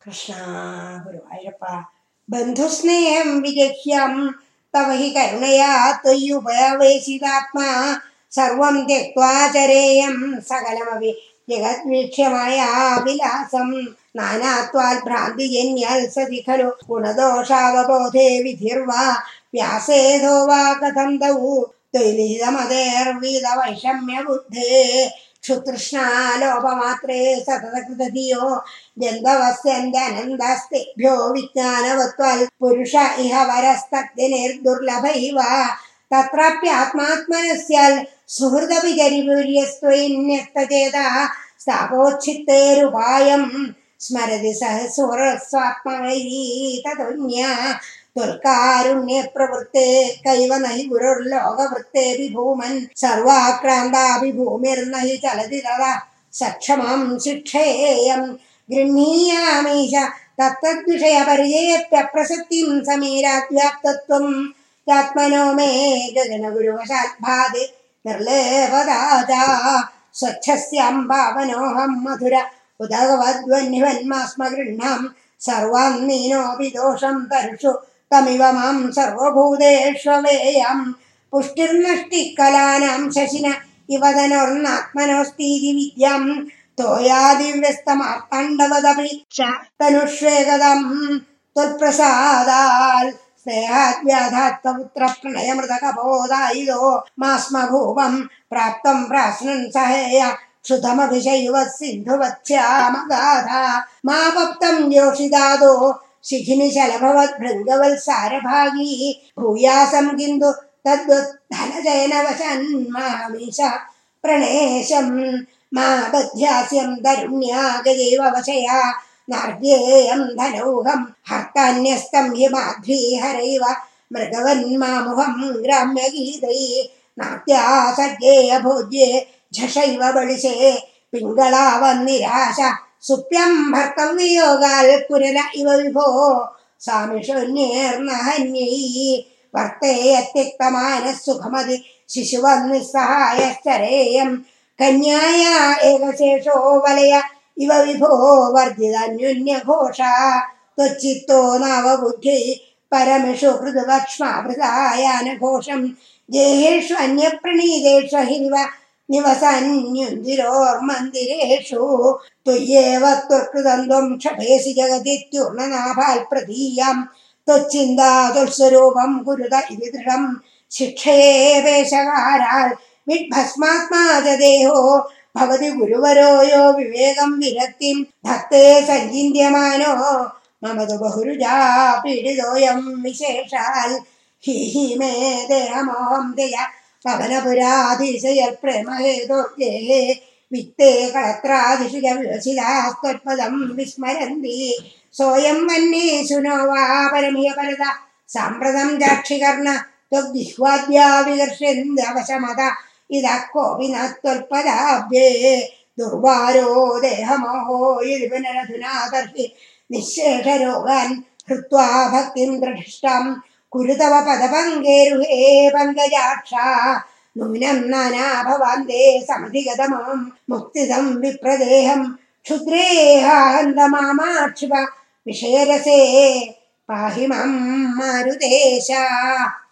കൃഷ്ണ ഗുരുവായൂരപ്പ ബന്ധുസ്നേഹം വിജഹ്യം തവ he കരുണയാ ത്വയ്യുപവേശിതാത്മാ സർവം ത്യക്വാ ചരേയം സകലമപി ജഗദ്വീക്ഷ്യമായ വിലാസം നാനാത്വാൽ ഭ്രാന്തിജന്യാൽ സതി ഖലു ഗുണദോഷാവബോധേ വിധിർവാ വ്യാസേധോ വാ കഥം തൗ ദ്വൈലിതമതേർവിധ വൈഷമ്യ ബുദ്ധേ ക്ഷുതൃഷ്ണാലോപമാത്രേ സതതകൃതധിയോ ജന്തവസ്യന്തനന്ദസ്തിഭ്യോ വിജ്ഞാനവത്വൽ പുരുഷ ഇഹ വരസ്തദ്ദിനിർദുർലഭൈവ തത്രാപ്യാത്മാത്മനസ്യാൽ സുഹൃദപി ജരിപൂര്യസ്ത്വന്യസ്തചേത സ്ഥാപോച്ഛിത്തേരുപായം സ്മരതി സഹസുഹൃസ്വാത്മൈരീതതുന്യ തുൽക്കാരുണ്യ പ്രവൃത്തെ കൈവ നഹി ഗുരുർലോകവൃത്തേപി ഭൂമൻ സർവാക്രാന്താപി ഭൂമിർനഹി ചലതി തഥാ സക്ഷമം ശിക്ഷേയം ഗൃഹീയാമീശ തത്തദ്വിഷയ പരിചയപ്യപ്രസക്തിം സമീരാദ്വ്യാപ്തത്വം ആത്മനോ മേ ഗഗനഗുരുവശാത്ഭാതി നിർലേപദാച സ്വച്ഛസ്യാം പാവനോഹം മധുര ഉദകവദ്വന്യവന്മാസ്മ ഗൃഹാം സർവാൻ तमिव मां सर्वभूतेष्वेयं पुष्टिर्नष्टिकलानां शशिन इव धनुर्नात्मनोऽस्तीति विद्यां तोयादिव्यस्तमार्ताण्डवदपि सर्वभूतेष्वर्नष्टिनात्मनोऽत्प्रसादाल् स्नेहाप्रणयमृतकबोधायितो मा स्म भूपम् प्राप्तं प्राश्नन् सहेय क्षुतमभिषयुवत् सिन्धुवत्स्यामगाधा मा भ्योषिदादो शिखिनिशलभवद्भृङ्गवल्सारभागी भूयासं किन्तु तद्वत्धनजयनवशन्मामीश प्रणेशं मा बध्यास्यं तरुण्यागदेव वशया नार्येयं धनौहं हर्तान्यस्तं हि माध्वीहरैव मृगवन्मामुहं ग्राम्यगीतै नात्या सर्गे भोज्ये झषैव बलिशे पिङ्गलावन्निराश സുപ്യം വിയോഗാൽ കുരല ഇവ വിഭോ സാമിഷുന്യേർണഹന്യൈ വർത്തേയത്യക്തമാനസുഖമതി ശിശുവന്നിസ്സഹായശ്ചരേയം കന്യായ ഏകശേഷോ വലയ ഇവ വിഭോ വർദ്ധിതന്യുന്യഘോഷ ത്വച്ചിത്തോ നാവബുദ്ധി. പരമിഷു ഹൃദവക്ഷ്മാഭൃതായാനഘോഷം ജേഷു അന്യപ്രണീതേഷു ഹിരിവ. निवसन्युन्दिरोर्मन्दिरेषु त्वय्येव त्वर् त्वं प्रतीयं जगदित्युर्णनाभाल्प्रदीयां तुस्वरूपं गुरुत इति दृढं शिक्षयेवेशकाराल् विड्भस्मात्मा च देहो भवति गुरुवरो यो विवेकं विरक्तिं भक्ते सञ्चिन्त्यमानो मम तु बहुरुजा पीडितोऽयं विशेषाल् हि हि मे देहमोहं दया പവനപുരാധീശയൽ പ്രേമഹേതോർജേ വിത്തേ കളത്രാദിഷു വിവസിതാസ്ത്വത്പദം വിസ്മരന്തി. സോയം വന്നേഷു സുനോ വാ പരമിയ പരത സാമ്പ്രതം ചാക്ഷികർണ ത്വഗ്ജിഹ്വാദ്യാ വികർഷ്യന്ത്യവശമത ഇത കോപി നത്വൽപദാഭ്യേ ദുർവാരോ ദേഹമോഹോ ഇതി പുനരധുനാ തർഹി നിശേഷരോഗാൻ ഹൃത്വാ ഭക്തിം ദൃഷ്ടം കുരുതവ പദപങ്കേരുഹേ പങ്കജാക്ഷ. നൂനം നാനാഭവാന്തേ സമധിഗതമാം മുക്തിദം വിപ്രദേഹം ക്ഷുദ്രേഹാന്തമാമാക്ഷിപ വിഷയരസേ പാഹി മാം മാരുദേശ